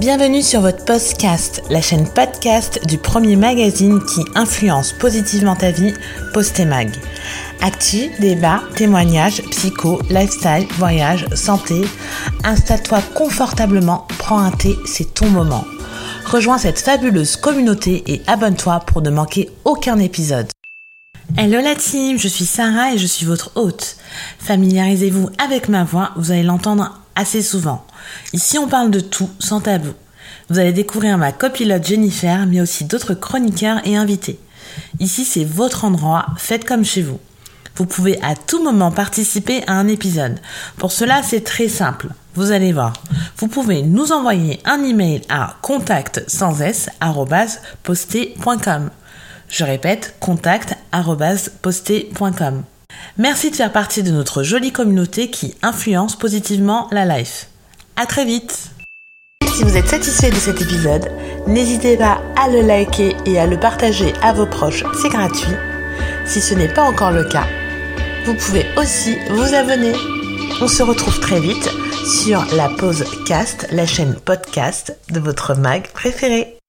Bienvenue sur votre podcast, la chaîne podcast du premier magazine qui influence positivement ta vie, Postemag. Actu, débat, témoignages, psycho, lifestyle, voyage, santé. Installe-toi confortablement, prends un thé, c'est ton moment. Rejoins cette fabuleuse communauté et abonne-toi pour ne manquer aucun épisode. Hello la team, je suis Sarah et je suis votre hôte. Familiarisez-vous avec ma voix, vous allez l'entendre assez souvent. Ici on parle de tout, sans tabou. Vous allez découvrir ma copilote Jennifer, mais aussi d'autres chroniqueurs et invités. Ici c'est votre endroit, faites comme chez vous. Vous pouvez à tout moment participer à un épisode. Pour cela, c'est très simple. Vous allez voir. Vous pouvez nous envoyer un email à contact sans s Je répète, contact Merci de faire partie de notre jolie communauté qui influence positivement la life. À très vite! Si vous êtes satisfait de cet épisode, n'hésitez pas à le liker et à le partager à vos proches, c'est gratuit. Si ce n'est pas encore le cas, vous pouvez aussi vous abonner. On se retrouve très vite sur la pause cast, la chaîne podcast de votre mag préféré.